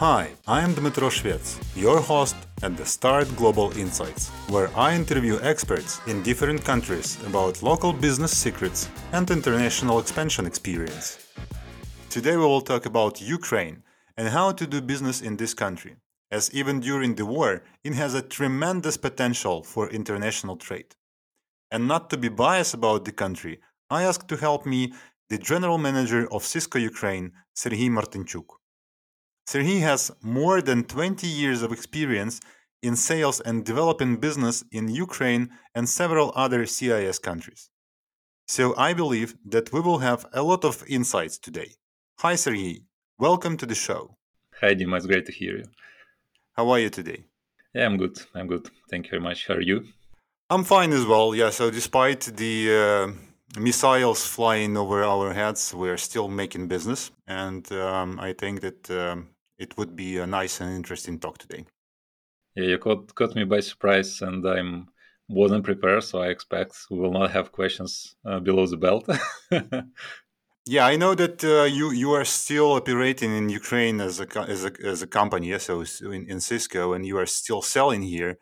Hi, I am Dmytro Shvets, your host at the Start Global Insights, where I interview experts in different countries about local business secrets and international expansion experience. Today we will talk about Ukraine and how to do business in this country, as even during the war, it has a tremendous potential for international trade. And not to be biased about the country, I asked to help me the general manager of Cisco Ukraine, Serhiy Martynchuk. Serhiy has more than 20 years of experience in sales and developing business in Ukraine and several other CIS countries. So I believe that we will have a lot of insights today. Hi, Serhiy. Welcome to the show. Hi, Dima. It's great to hear you. How are you today? Yeah, I'm good. I'm good. Thank you very much. How are you? I'm fine as well. Yeah. So despite the uh, missiles flying over our heads, we're still making business, and um, I think that um, it would be a nice and interesting talk today. Yeah, you caught, caught me by surprise, and I'm wasn't prepared, so I expect we will not have questions uh, below the belt. yeah, I know that uh, you you are still operating in Ukraine as a as a, as a company, so in, in Cisco, and you are still selling here.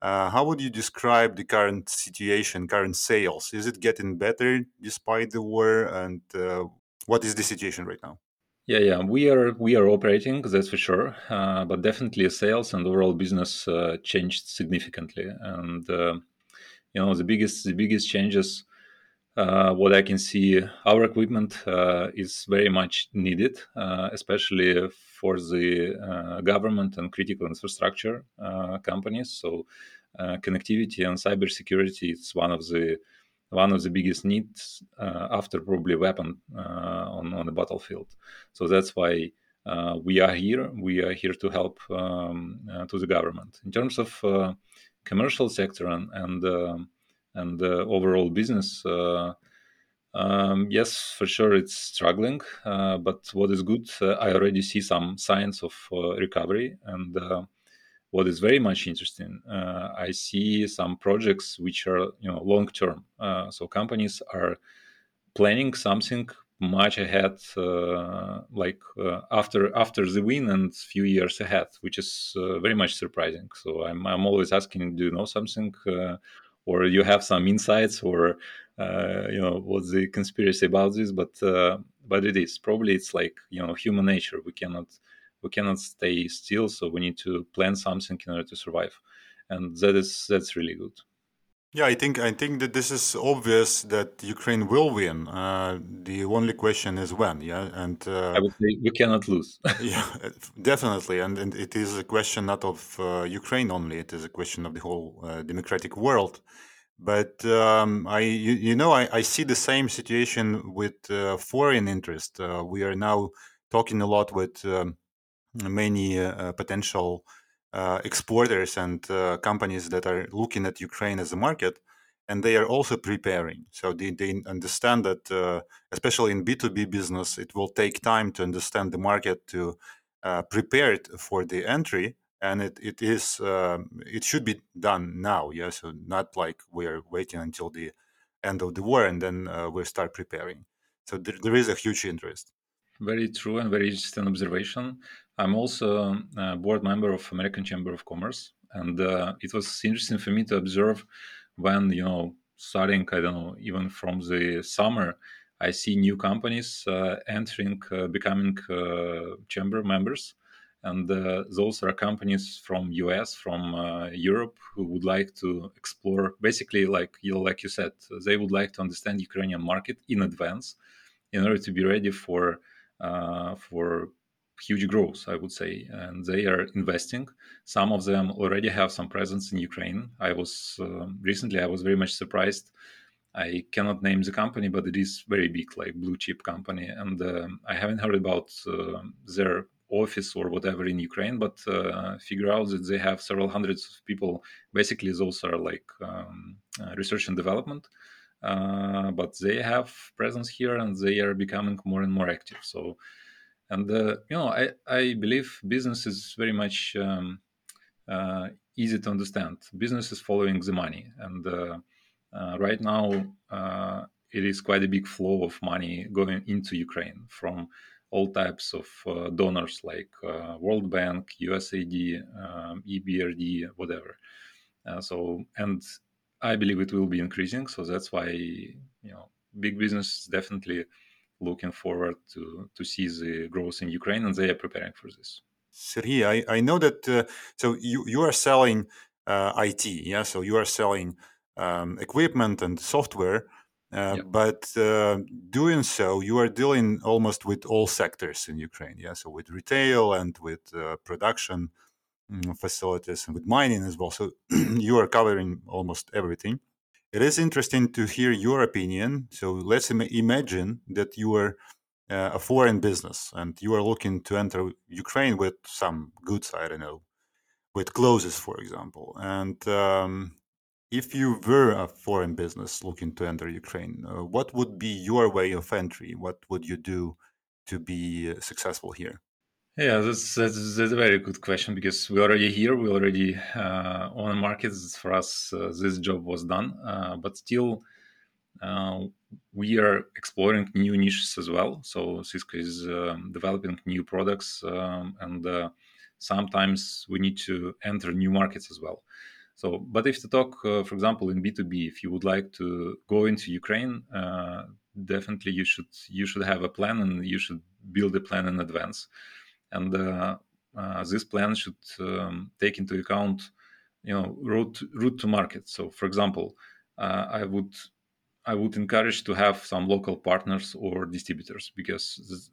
Uh, how would you describe the current situation, current sales? Is it getting better despite the war? And uh, what is the situation right now? Yeah, yeah, we are we are operating, that's for sure. Uh, but definitely, sales and overall business uh, changed significantly, and uh, you know the biggest the biggest changes. Uh, what I can see, our equipment uh, is very much needed, uh, especially for the government and critical infrastructure companies. So, connectivity and cybersecurity is one of the one of the biggest needs after probably weapon on, on the battlefield. So that's why uh, we are here. We are here to help um, to the government. In terms of commercial sector and and, and overall business, um, yes, for sure, it's struggling. Uh, but what is good, uh, I already see some signs of uh, recovery, and what is very much interesting, uh, I see some projects which are you know long term. Uh, so companies are planning something much ahead, uh, like uh, after after the win and few years ahead, which is uh, very much surprising. So I'm I'm always asking, do you know something, uh, or you have some insights, or you know what's the conspiracy about this? But but it is probably it's like you know human nature. We cannot we cannot stay still so we need to plan something in order to survive and that is that's really good yeah i think i think that this is obvious that ukraine will win. Uh, the only question is when yeah? And uh, i would say we cannot lose. Yeah definitely. And, and it is a question not of uh, ukraine only it is a question of the whole uh, democratic world. But um, I, you, you, know, I, I, see the same situation with uh, foreign interest. Uh, we are now talking a lot with um, many uh, potential uh, exporters and uh, companies that are looking at Ukraine as a market, and they are also preparing. So they, they understand that, uh, especially in B2B business, it will take time to understand the market to uh, prepare it for the entry. And it, it is um, it should be done now, yeah. So not like we're waiting until the end of the war and then uh, we start preparing. So there, there is a huge interest. Very true and very interesting observation. I'm also a board member of American Chamber of Commerce, and uh, it was interesting for me to observe when you know starting I don't know even from the summer, I see new companies uh, entering, uh, becoming uh, chamber members, and uh, those are companies from US, from uh, Europe, who would like to explore. Basically, like you like you said, they would like to understand Ukrainian market in advance in order to be ready for for huge growth, I would say, and they are investing. Some of them already have some presence in Ukraine. I was uh, recently I was very much surprised. I cannot name the company, but it is very big, like blue chip company, and uh, I haven't heard about uh, their office or whatever in Ukraine, but uh, figure out that they have several hundreds of people. Basically, those are like um, uh, research and development. Uh, but they have presence here and they are becoming more and more active. So and uh, you know I, I believe business is very much um, uh, easy to understand business is following the money and uh, uh right now uh, it is quite a big flow of money going into ukraine from all types of uh, donors like World Bank, USAID, um, EBRD, whatever. So, and I believe it will be increasing. So that's why you know big business definitely looking forward to to see the growth in Ukraine, and they are preparing for this. Sergey, I, I know that uh, so you you are selling uh, IT, yeah. So you are selling um, equipment and software, uh, yep. But uh, doing so, you are dealing almost with all sectors in Ukraine. Yeah, so with retail and with uh, production mm, facilities and with mining as well. So you are covering almost everything. It is interesting to hear your opinion. So let's Im- imagine that you are uh, a foreign business and you are looking to enter Ukraine with some goods. I don't know, with clothes, for example, and um, if you were a foreign business looking to enter Ukraine, uh, what would be your way of entry? What would you do to be uh, successful here? Yeah, that's, that's, that's a very good question because we're already here. We already uh, on the market. For us, uh, this job was done, uh, but still, uh, we are exploring new niches as well. So Cisco is um, developing new products, um, and sometimes we need to enter new markets as well. So, but if to talk, uh, for example, in B two B, if you would like to go into Ukraine, uh, definitely you should you should have a plan and you should build a plan in advance, and uh, uh this plan should um, take into account, you know, route route to market. So, for example, uh, I would I would encourage to have some local partners or distributors because this,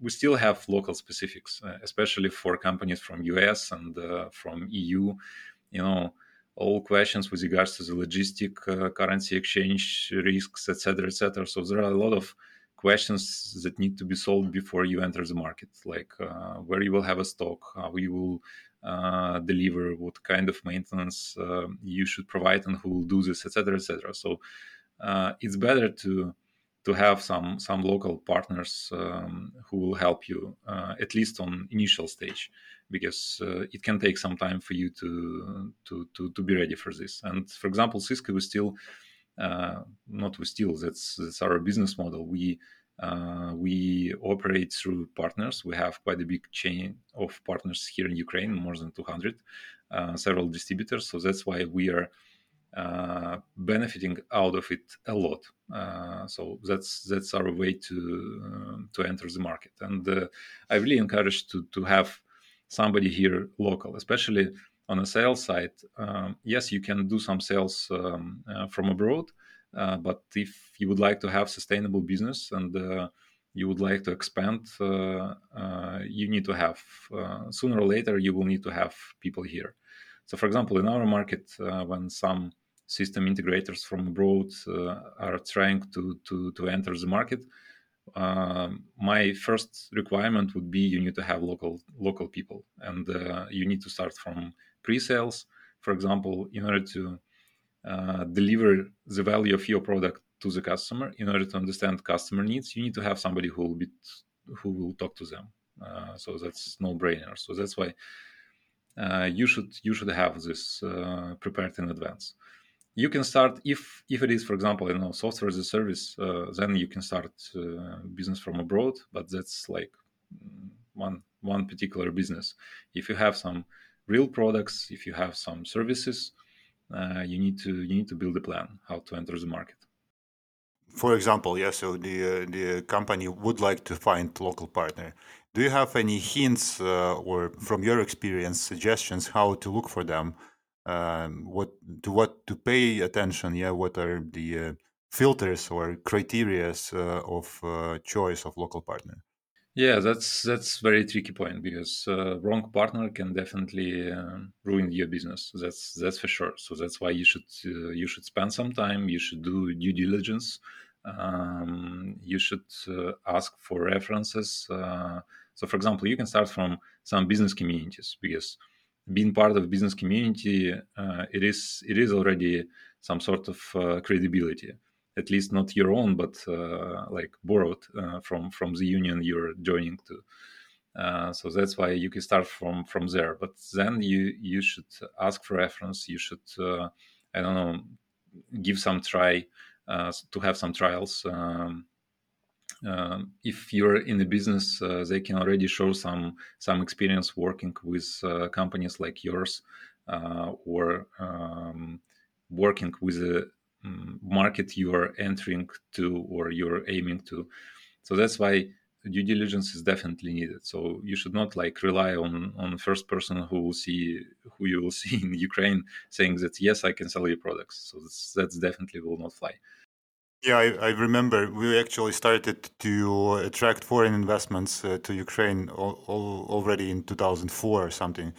we still have local specifics, uh, especially for companies from US and from EU. You know all questions with regards to the logistic uh, currency exchange risks, etc., etc. So there are a lot of questions that need to be solved before you enter the market, like uh, where you will have a stock, how you will uh, deliver, what kind of maintenance uh, you should provide, and who will do this, etc., etc. So uh, it's better to to have some some local partners um, who will help you uh, at least on initial stage because uh, it can take some time for you to, to to to be ready for this and for example cisco is still not we still that's that's our business model we uh, we operate through partners we have quite a big chain of partners here in ukraine more than 200 uh, several distributors so that's why we are uh, benefiting out of it a lot. Uh, so that's that's our way to uh, to enter the market. And uh, I really encourage to to have somebody here local, especially on the sales side. Um, yes, you can do some sales um, uh, from abroad, uh, but if you would like to have sustainable business and you would like to expand, you need to have sooner or later you will need to have people here. So, for example, in our market, when some system integrators from abroad uh, are trying to, to, to enter the market, um, my first requirement would be you need to have local local people, and uh, you need to start from pre-sales, for example, in order to uh, deliver the value of your product to the customer. In order to understand customer needs, you need to have somebody who will be who will talk to them. Uh, so that's no brainer. So that's why uh, you should you should have this uh, prepared in advance you can start if if it is for example you know software as a service uh, then you can start uh, business from abroad but that's like mm, one one particular business if you have some real products if you have some services uh, you need to you need to build a plan how to enter the market. For example yeah so the uh, the company would like to find local partner. Do you have any hints uh, or from your experience suggestions how to look for them? Um, what to what to pay attention? Yeah what are the uh, filters or criterias uh, of uh, choice of local partner yeah that's that's very tricky point because uh, wrong partner can definitely uh, ruin your business that's that's for sure so that's why you should uh, you should spend some time you should do due diligence um, you should ask for references so for example you can start from some business communities because being part of business community, uh, it is it is already some sort of uh, credibility. At least not your own, but uh, like borrowed uh, from from the union you're joining to. Uh, so that's why you can start from from there. But then you you should ask for reference. You should uh, I don't know give some try to have some trials. Um, um, if you're in the business, uh, they can already show some some experience working with uh, companies like yours, uh, or um, working with a market you are entering to or you're aiming to. So that's why due diligence is definitely needed. So you should not like rely on on first person who will see who you will see in Ukraine saying that yes, I can sell your products. So that's, that's definitely will not fly. Yeah, I, I, remember we actually started to attract foreign investments uh, to Ukraine all, all, already in 2004 or something.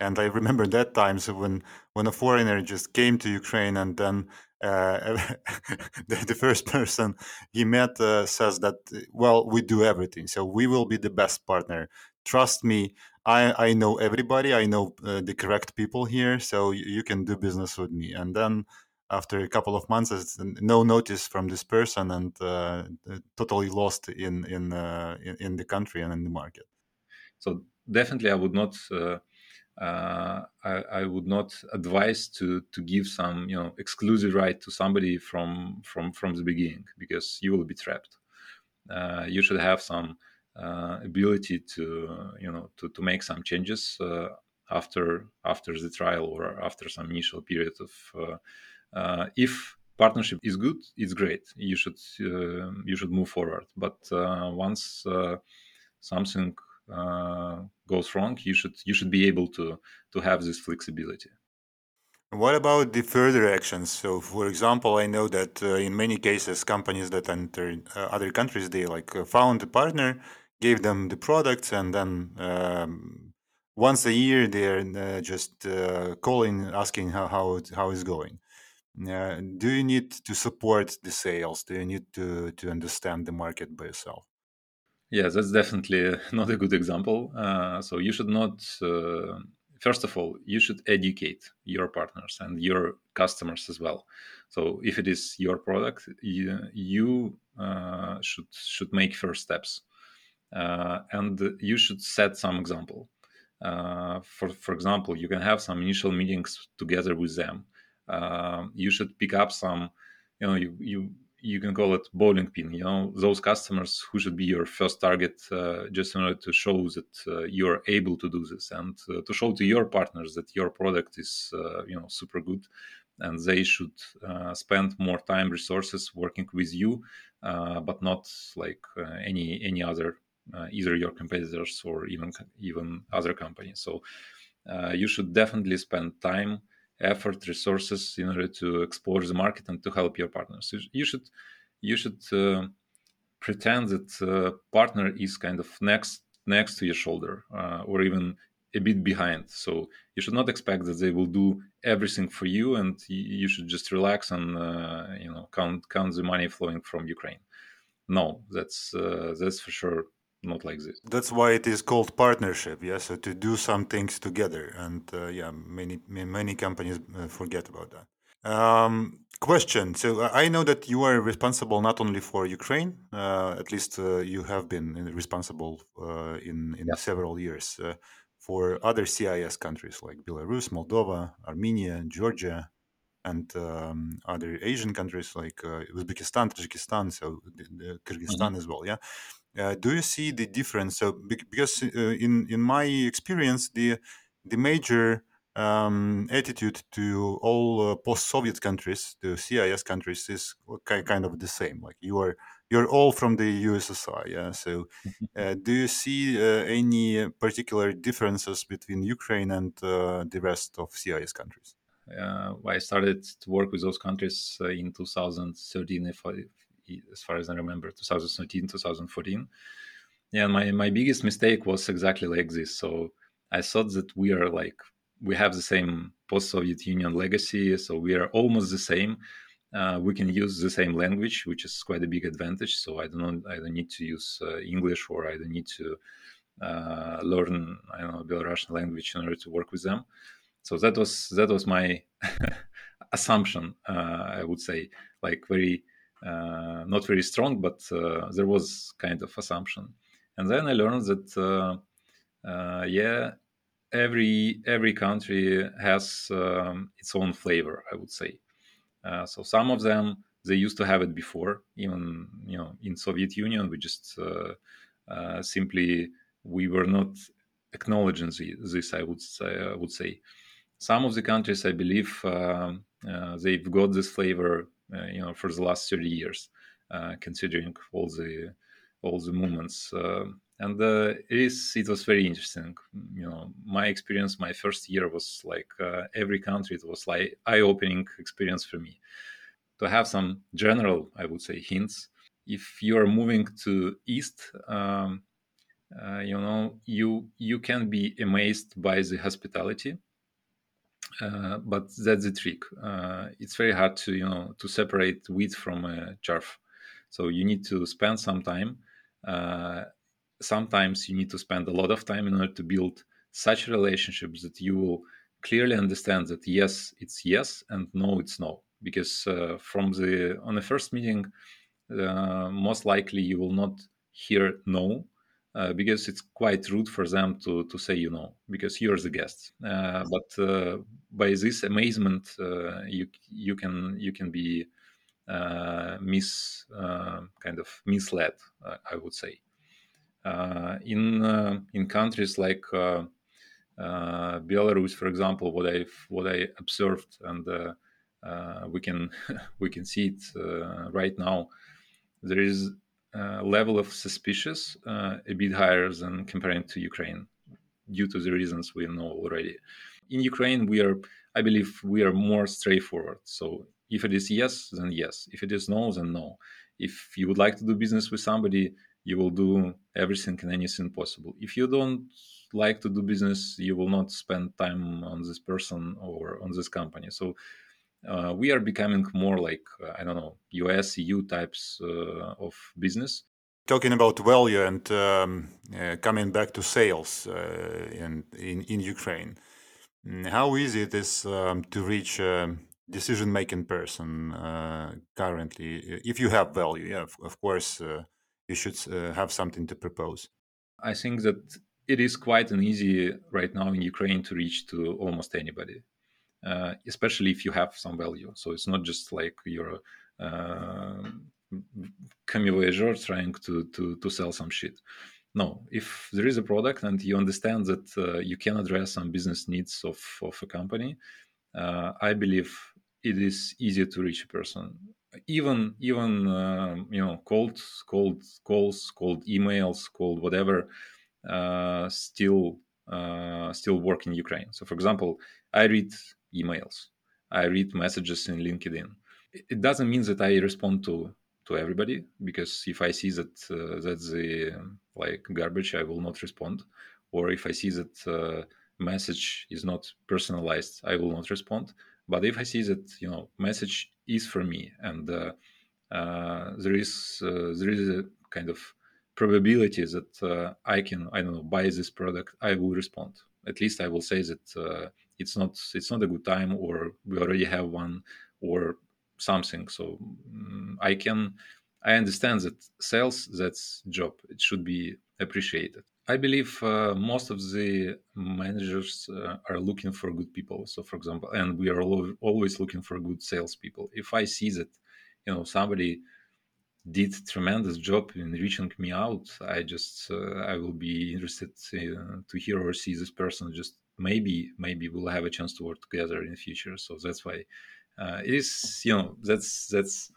And I remember that times when when a foreigner just came to Ukraine and then uh, the, the, first person he met uh, says that well we do everything so we will be the best partner. Trust me i i know everybody. I know uh, the correct people here so you, you, can do business with me. And then after a couple of months no notice from this person and uh, totally lost in in, uh, in, in the country and in the market. So definitely i would not uh, I, I, would not advise to to give some you know exclusive right to somebody from from from the beginning because you will be trapped. Uh, you should have some uh, ability to you know to, to make some changes uh, after after the trial or after some initial period of uh, uh, if partnership is good it's great you should you should move forward but once something goes wrong, you should you should be able to to have this flexibility. What about the further actions? So, for example, I know that uh, in many cases, companies that enter uh, other countries, they like uh, found a partner, gave them the products, and then um, once a year they're uh, just uh, calling, asking how how how is going. do you need to support the sales? Do you need to to understand the market by yourself? Yeah, that's definitely not a good example. Uh, so you should not. Uh, first of all, you should educate your partners and your customers as well. So if it is your product, you, you uh, should should make first steps, uh, and you should set some example. Uh, for for example, you can have some initial meetings together with them. Uh, you should pick up some. You know, you you you can call it bowling pin you know? Those customers who should be your first target uh, just in order to show that uh, you're able to do this and uh, to show to your partners that your product is uh, you know super good and they should uh, spend more time resources working with you uh, but not like any any other either your competitors or even even other companies. So you should definitely spend time effort, resources in order to explore the market and to help your partners. You should you should uh, pretend that uh, partner is kind of next next to your shoulder uh, or even a bit behind. So you should not expect that they will do everything for you, and you should just relax and uh, you know count count the money flowing from Ukraine. No, that's uh, that's for sure not like this. That's why it is called partnership. Yeah, so to do some things together, and uh, yeah, many many companies uh, forget about that. Um, question. So I know that you are responsible not only for Ukraine, uh, at least uh, you have been responsible uh, in in yeah. several years uh, for other CIS countries like Belarus, Moldova, Armenia, Georgia, and um, other Asian countries like Uzbekistan, Tajikistan, so Kyrgyzstan mm-hmm. as well. Yeah. Uh, do you see the difference? So because uh, in in my experience, the the major um, attitude to all uh, post-Soviet countries, the CIS countries, is kind of the same. Like you are you're all from the USSR, yeah. So, uh, do you see uh, any particular differences between Ukraine and uh, the rest of CIS countries? I started to work with those countries in 2013, if I, as far as I remember, 2013, 2014. Yeah, my, my biggest mistake was exactly like this. So I thought that we are like, we have the same post Soviet Union legacy, so we are almost the same. Uh, we can use the same language, which is quite a big advantage. So I don't know, I don't need to use uh, English or I don't need to uh, learn I don't know Belarusian language in order to work with them. So that was that was my assumption. Uh, I would say like very uh, not very strong, but uh, there was kind of assumption. And then I learned that uh, yeah, every every country has um, its own flavor. I would say. so some of them they used to have it before. Even you know, in Soviet Union, we just simply we were not acknowledging this. I would say. I would say some of the countries, I believe, uh, uh, they've got this flavor, uh, Uh, you know, for the last 30 years, uh, considering all the all the movements. Um, and uh, it is it was very interesting. You know, my experience, my first year was like every country. It was like eye-opening experience for me. To have some general, I would say, hints. If you are moving to east, um, uh, you know you you can be amazed by the hospitality uh, but that's the trick. Uh, it's very hard to you know to separate wheat from uh, chaff. So you need to spend some time. Uh, sometimes you need to spend a lot of time in order to build such relationships that you will clearly understand that yes, it's yes, and no, it's no. Because uh, from the on the first meeting, most likely you will not hear no uh, because it's quite rude for them to, to say you know because you're the guest. Uh, but uh, by this amazement uh, you you can you can be uh, mis uh, kind of misled I would say. In in countries like Belarus for example what I what I observed and we can we can see it right now there is uh, level of suspicious uh, a bit higher than comparing to Ukraine, due to the reasons we know already. In Ukraine, we are, I believe, we are more straightforward. So if it is yes, then yes. If it is no, then no. If you would like to do business with somebody, you will do everything and anything possible. If you don't like to do business, you will not spend time on this person or on this company. So uh, we are becoming more like uh, I don't know US EU types uh, of business. Talking about value and um, uh, coming back to sales uh, in, in in Ukraine, mm, how easy it is um, to reach a decision making person uh, currently? If you have value, yeah, of, of course you should have something to propose. I think that it is quite an easy right now in Ukraine to reach to almost anybody uh, especially if you have some value. So it's not just like you're uh, trying to, to, to sell some shit. No, if there is a product and you understand that uh, you can address some business needs of, of a company, uh, I believe it is easier to reach a person. Even even uh, you know cold cold calls, cold emails, cold whatever, uh, still uh, still work in Ukraine. So, for example, I read emails. I read messages in LinkedIn. It doesn't mean that I respond to to everybody because if I see that uh, that's the like garbage, I will not respond. Or if I see that uh, message is not personalized, I will not respond. But if I see that you know message is for me and uh, uh there is uh, there is a kind of probability that uh, I can I don't know buy this product, I will respond. At least I will say that it's not it's not a good time or we already have one or something. So um, i can i understand that sales that's job. It should be appreciated. I believe uh, most of the managers uh, are looking for good people. So for example and we are always looking for good salespeople. If i see that you know somebody did tremendous job in reaching me out. I just uh, i will be interested uh, to hear or see this person. Just maybe maybe we'll have a chance to work together in the future. So that's why uh, it is you know that's that's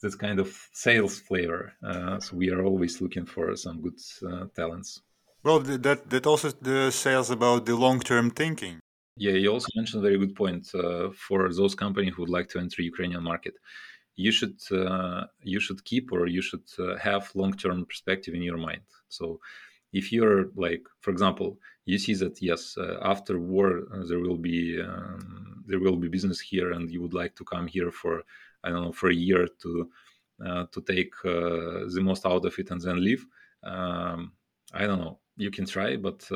that's kind of sales flavor. Uh, so we are always looking for some good uh, talents. Well that that also the sales about the long-term thinking. Yeah you also mentioned a very good point uh, for those companies who would like to enter ukrainian market you should uh, you should keep or you should uh, have long-term perspective in your mind. So if you're like for example you see that yes uh, after war uh, there will be um, there will be business here and you would like to come here for i don't know for a year to uh, to take uh, the most out of it and then leave um, i don't know. You can try but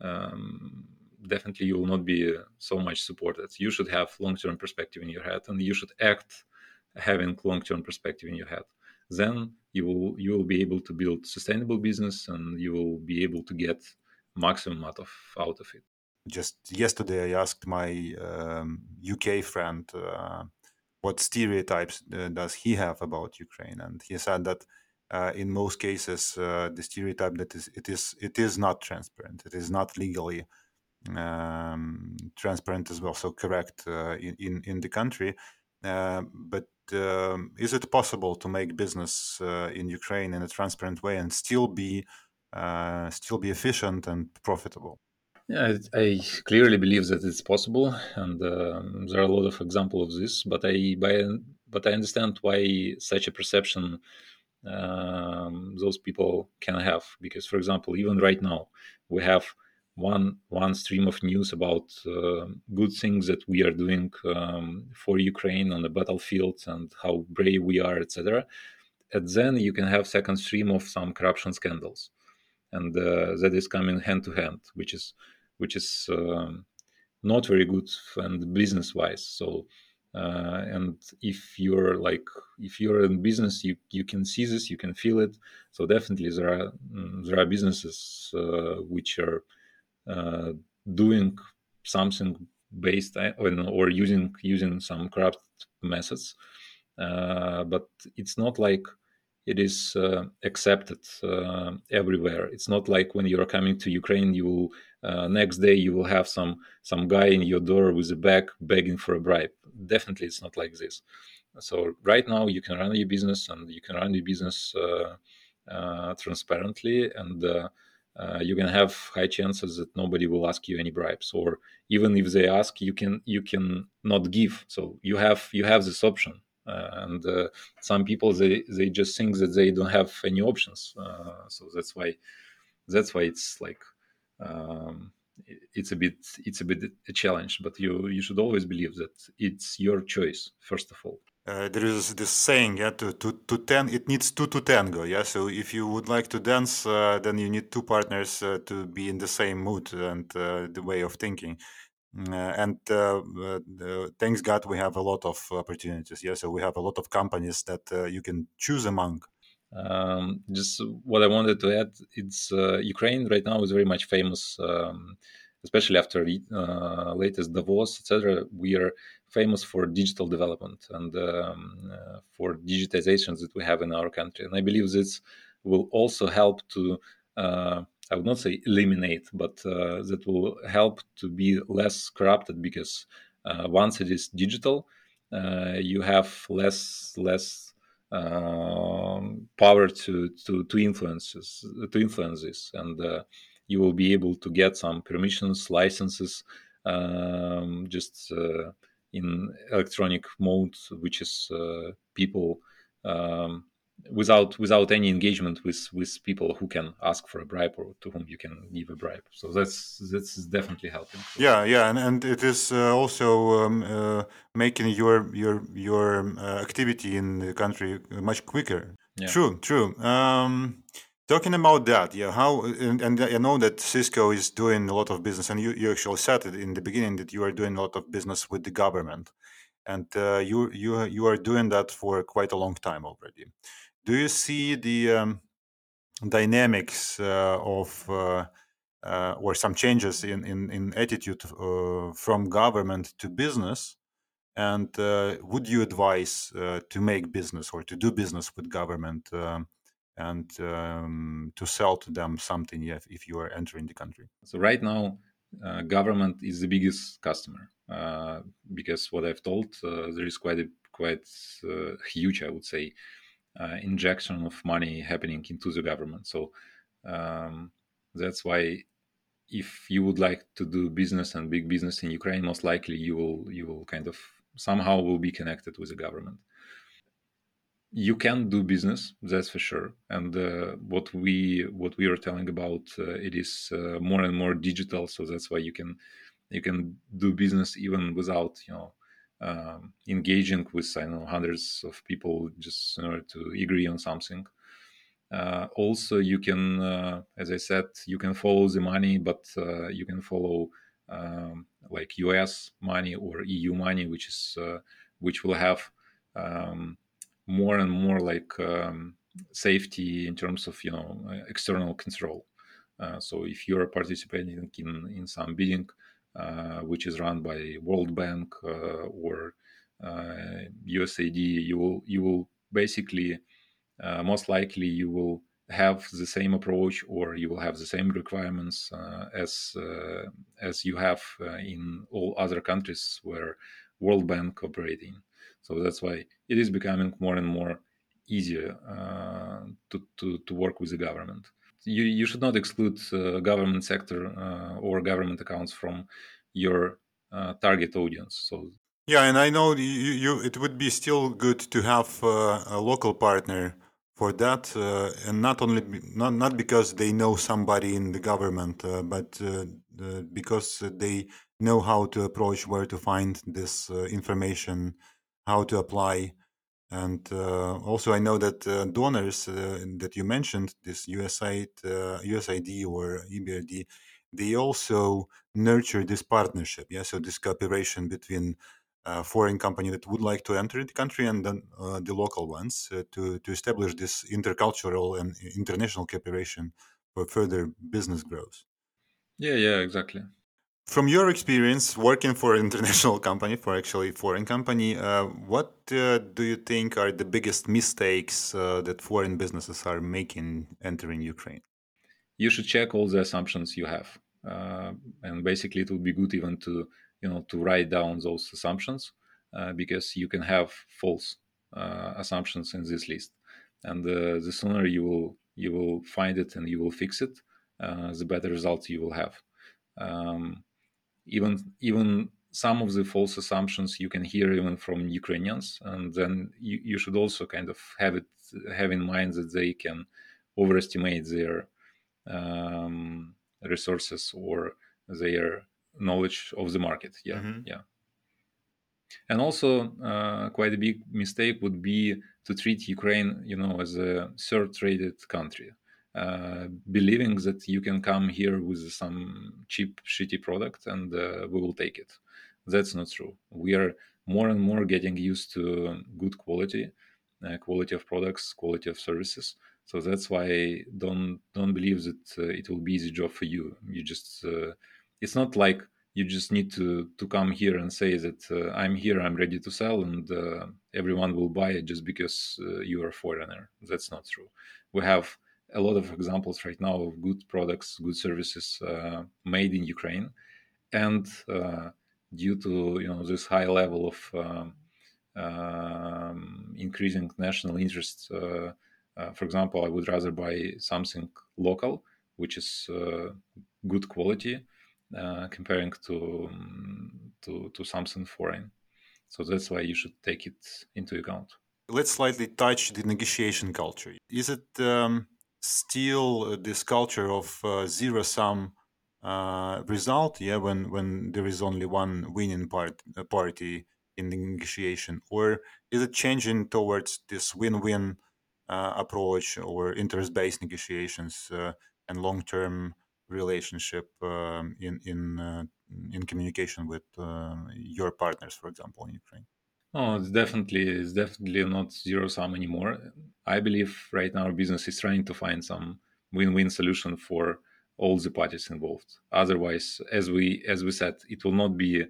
um, definitely you will not be so much supported. You should have long-term perspective in your head and you should act having long-term perspective in your head then you will you will be able to build sustainable business and you will be able to get maximum out of out of it. Just yesterday i asked my um, uk friend uh, what stereotypes uh, does he have about Ukraine, and he said that uh, in most cases uh, the stereotype that is it is it is not transparent, it is not legally um, transparent as well, so correct uh, in, in in the country. Uh, but um, is it possible to make business uh, in Ukraine in a transparent way and still be still be efficient and profitable? Yeah, I clearly believe that it's possible, and um, there are a lot of examples of this. But I, by, but I understand why such a perception um, those people can have. Because, for example, even right now, we have one one stream of news about uh, good things that we are doing um, for Ukraine on the battlefield and how brave we are, etc. And then you can have second stream of some corruption scandals, and uh, that is coming hand to hand, which is which is um, not very good and business wise. So, uh, and if you're like if you're in business, you you can see this, you can feel it. So definitely there are mm, there are businesses uh, which are uh, doing something based on or using using some corrupt methods, uh, but it's not like it is uh, accepted uh, everywhere. It's not like when you're coming to Ukraine, you will uh, next day you will have some some guy in your door with a bag begging for a bribe. Definitely, it's not like this. So right now you can run your business and you can run your business uh, uh, transparently and. Uh, you can have high chances that nobody will ask you any bribes, or even if they ask, you can you can not give. So you have you have this option. Uh, and uh, some people they they just think that they don't have any options. Uh, so that's why that's why it's like um, it's a bit it's a bit a challenge. But you you should always believe that it's your choice first of all uh, there is this saying yeah to, to, to ten it needs two to tango yeah so if you would like to dance uh, then you need two partners uh, to be in the same mood and the way of thinking uh, and uh, uh, thanks God, we have a lot of opportunities. Yeah, so we have a lot of companies that you can choose among. Um, just what I wanted to add, it's Ukraine right now is very much famous. Um, especially after uh, latest Davos, etc., we are famous for digital development and um, uh, for digitizations that we have in our country. And I believe this will also help to uh, I would not say eliminate, but uh, that will help to be less corrupted because uh, once it is digital, uh, you have less less um, power to to to influences to influence this, and uh, you will be able to get some permissions, licenses, um, just in electronic mode, which is uh, people. Um, without without any engagement with with people who can ask for a bribe or to whom you can give a bribe so that's that's definitely helping yeah yeah and, and it is uh, also um, uh, making your your your uh, activity in the country much quicker yeah. true true um, talking about that yeah how and, and, i know that cisco is doing a lot of business and you, you actually said it in the beginning that you are doing a lot of business with the government and uh, you you you are doing that for quite a long time already do you see the um, dynamics uh, of uh, uh, or some changes in in, in attitude uh, from government to business? And uh, would you advise to make business or to do business with government um, and um, to sell to them something if, if you are entering the country? So right now, government is the biggest customer because what I've told there is quite a quite huge, I would say, uh, injection of money happening into the government. So um, that's why if you would like to do business and big business in Ukraine, most likely you will you will kind of somehow will be connected with the government. You can do business, that's for sure. And uh, what we what we are telling about uh, it is uh, more and more digital, so that's why you can you can do business even without you know um, engaging with I know hundreds of people just in order to agree on something. Uh, also, you can, uh, as I said, you can follow the money, but uh, you can follow um, like US money or EU money, which is which will have um, more and more like um, safety in terms of you know external control. Uh, so if you're participating in in some bidding uh, which is run by World Bank uh, or USAID, you will you will basically most likely you will have the same approach or you will have the same requirements uh, as uh, as you have uh, in all other countries where World Bank operating. So that's why it is becoming more and more easier to, to, to work with the government. You, you should not exclude government sector or government accounts from your target audience. So yeah, and I know you, you it would be still good to have uh, a local partner for that, uh, and not only not not because they know somebody in the government, uh, but uh, because they know how to approach where to find this uh, information, how to apply, and uh, also I know that uh, donors that you mentioned, this USAID, USAID or EBRD, they also nurture this partnership. Yeah, so this cooperation between uh, foreign company that would like to enter the country and then uh, the local ones uh, to, to establish this intercultural and international cooperation for further business growth. Yeah, yeah, exactly. From your experience working for an international company, for actually foreign company, uh, what uh, do you think are the biggest mistakes uh, that foreign businesses are making entering Ukraine? You should check all the assumptions you have, and basically, it would be good even to you know to write down those assumptions uh, because you can have false uh, assumptions in this list. And uh, the sooner you will you will find it and you will fix it uh, the better results you will have. Um, even even some of the false assumptions you can hear even from ukrainians and then you, you should also kind of have it have in mind that they can overestimate their um, resources or their knowledge of the market. Yeah, mm-hmm. yeah. And also, uh, quite a big mistake would be to treat Ukraine, you know, as a third-rated country, believing that you can come here with some cheap, shitty product and uh, we will take it. That's not true. We are more and more getting used to good quality, uh, quality of products, quality of services. So that's why don't don't believe that uh, it will be easy job for you. You just uh, it's not like you just need to to come here and say that uh, i'm here i'm ready to sell and uh, everyone will buy it just because uh, you are a foreigner that's not true we have a lot of examples right now of good products good services uh, made in ukraine and uh, due to you know this high level of um, um increasing national interest uh, for example i would rather buy something local which is good quality uh, comparing to, um, to to something foreign. So that's why you should take it into account. Let's slightly touch the negotiation culture. Is it um, still this culture of uh, zero sum uh, result? Yeah, when when there is only one winning part uh, party in the negotiation, or is it changing towards this win win uh, approach or interest based negotiations uh, and long term relationship um, in in uh, in communication with uh, your partners, for example, in Ukraine? Oh, it's definitely it's definitely not zero sum anymore. I believe right now business is trying to find some win-win solution for all the parties involved. Otherwise, as we as we said, it will not be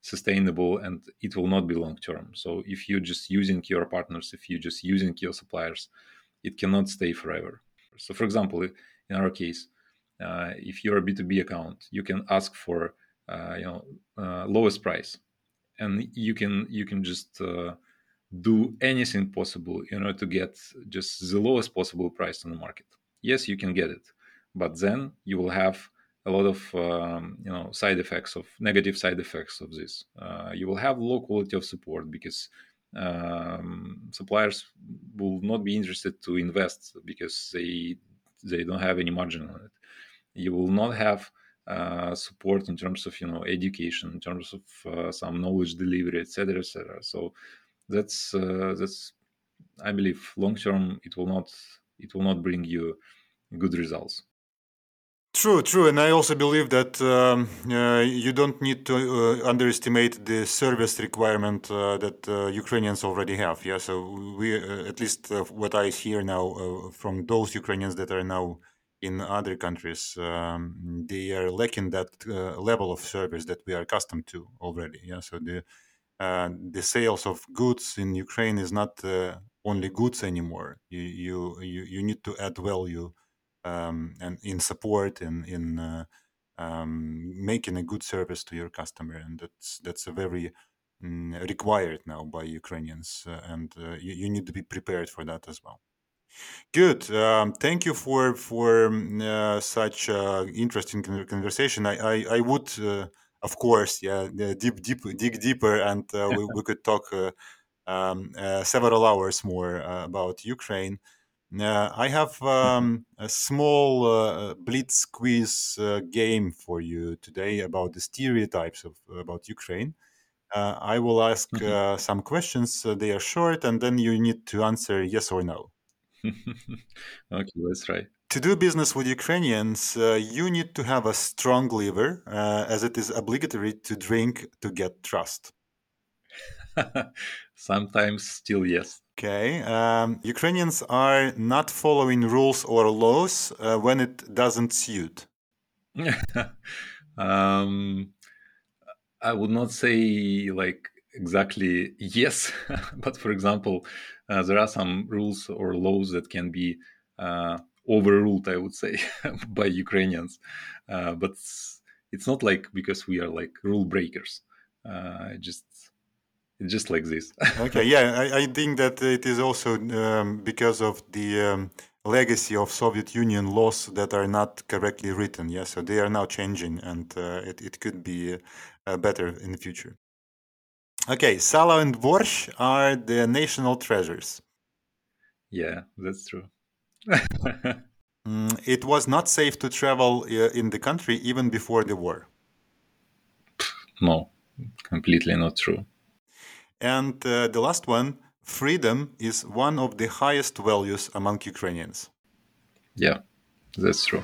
sustainable and it will not be long term. So if you're just using your partners, if you're just using your suppliers, it cannot stay forever. So, for example, in our case, uh, if you're a B2B account, you can ask for uh, you know uh, lowest price, and you can you can just do anything possible in order to get just the lowest possible price on the market. Yes, you can get it, but then you will have a lot of um, you know side effects of negative side effects of this. Uh, you will have low quality of support because um, suppliers will not be interested to invest because they they don't have any margin on it you will not have support in terms of you know education in terms of uh, some knowledge delivery etc etc so that's uh, that's i believe long term it will not it will not bring you good results. True, true, and I also believe that um, uh, you don't need to uh, underestimate the service requirement uh, that uh, Ukrainians already have. Yeah, so we, uh, at least uh, what I hear now from those Ukrainians that are now in other countries um, they are lacking that uh, level of service that we are accustomed to already yeah so the uh, the sales of goods in Ukraine is not uh, only goods anymore. You, you you you need to add value um, and in support in in uh, um, making a good service to your customer, and that's that's a very mm, required now by Ukrainians, uh, and uh, you, you need to be prepared for that as well. Good. Um, thank you for for mm, uh, such uh, interesting conversation. I I, I would, uh, of course, yeah, deep deep dig deeper, and uh, we, we could talk uh, um, uh, several hours more about Ukraine. I have um, a small blitz quiz game for you today about the stereotypes of about Ukraine. I will ask mm-hmm. some questions. they are short, and then you need to answer yes or no. okay, let's try. To do business with Ukrainians, uh, you need to have a strong liver, uh, as it is obligatory to drink to get trust. Sometimes still yes. Okay. Um, Ukrainians are not following rules or laws uh, when it doesn't suit. um, I would not say like exactly yes, but for example, uh, there are some rules or laws that can be uh, overruled, I would say, by Ukrainians. Uh, but it's not like because we are like rule breakers. Uh, just it's just like this. okay, yeah, I, I, think that it is also um, because of the um, legacy of Soviet Union laws that are not correctly written. Yeah, so they are now changing, and uh, it it could be uh, better in the future. Okay, Salo and Borscht are the national treasures. Yeah, that's true. mm, it was not safe to travel uh, in the country even before the war. No, completely not true. And uh, the last one freedom is one of the highest values among Ukrainians. Yeah, that's true.